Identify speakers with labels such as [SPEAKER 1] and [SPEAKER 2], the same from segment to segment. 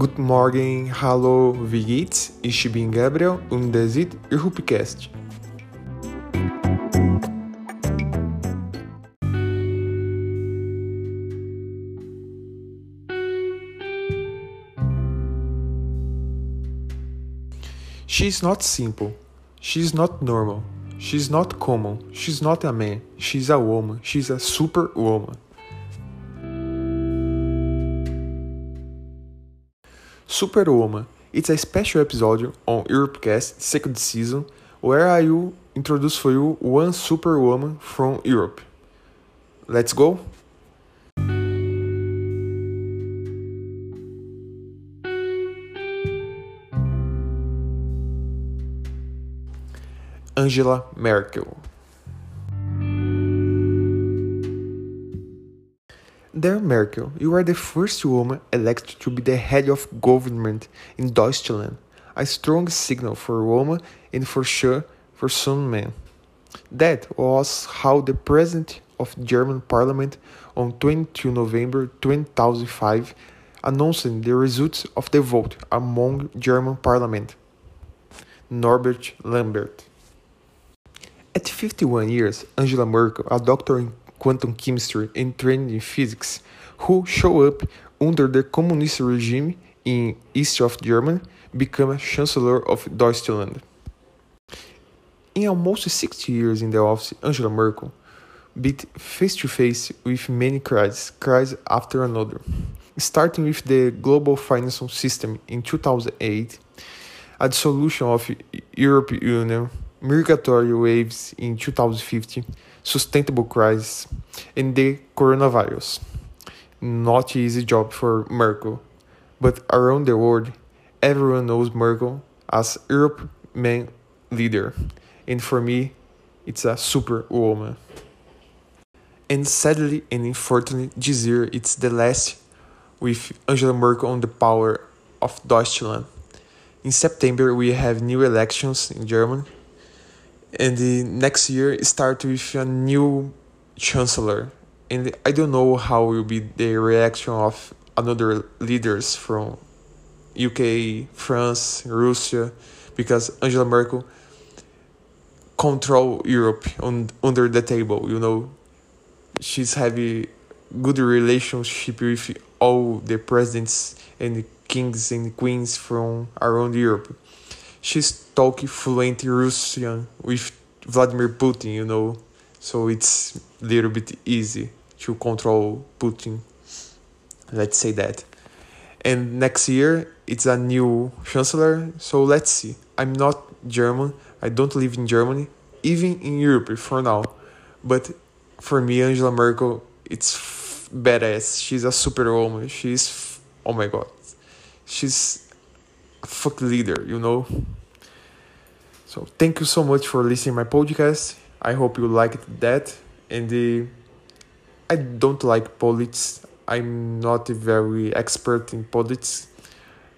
[SPEAKER 1] Guten Morgen, hallo, wie geht's? Ich bin Gabriel und das ist Europecast. She's not simple. She's not normal. She's not common. She's not a man. She's a woman. She's a superwoman. Superwoman. It's a special episode on Europecast second season where I will introduce for you one superwoman from Europe. Let's go? Angela Merkel. Dear Merkel, you are the first woman elected to be the head of government in Deutschland, a strong signal for women and for sure for some men. That was how the President of German Parliament on 22 November 2005 announced the results of the vote among German Parliament. Norbert Lammert. At 51 years, Angela Merkel, a doctor in quantum chemistry and trained in physics, who show up under the communist regime in east of Germany, became Chancellor of Deutschland. In almost 60 years in the office, Angela Merkel beat face to face with many crises, crisis after another, starting with the global financial system in 2008, a dissolution of European Union migratory waves in 2050, sustainable crisis, and the coronavirus. Not easy job for Merkel, but around the world, everyone knows Merkel as Europe main leader, and for me, it's a super woman. And sadly and unfortunately, this year it's the last with Angela Merkel on the power of Deutschland. In September, we have new elections in Germany and the next year start with a new chancellor. And i don't know how will be the reaction of another leaders from uk france russia because angela merkel control europe on under the table you know. She's having good relationship with all the presidents and kings and queens from around europe. She's talking fluent Russian with Vladimir Putin, you know, so it's a little bit easy to control Putin. Let's say that. And next year it's a new chancellor, so let's see. I'm not German, I don't live in Germany, even in Europe for now. But for me, Angela Merkel, it's badass. She's a superwoman. She's, oh my god, she's fuck leader, you know. So thank you so much for listening my podcast. I hope you liked that. And uh, I don't like politics. I'm not very expert in politics,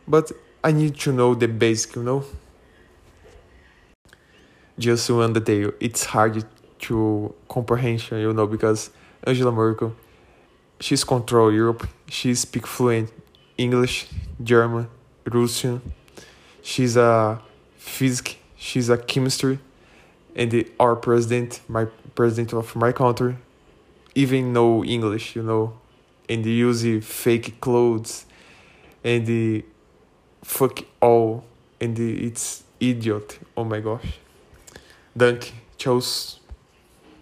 [SPEAKER 1] but I need to know the basic, you know. Just one detail. It's hard to comprehension, you know, because Angela Merkel, she's control Europe. She speak fluent English, German, Russian. She's a physics, she's a chemistry, and the, our president, my president of my country, even know English, you know, and they use fake clothes, and the fuck all, and the, it's idiot. Oh my gosh. Danke. Tchau.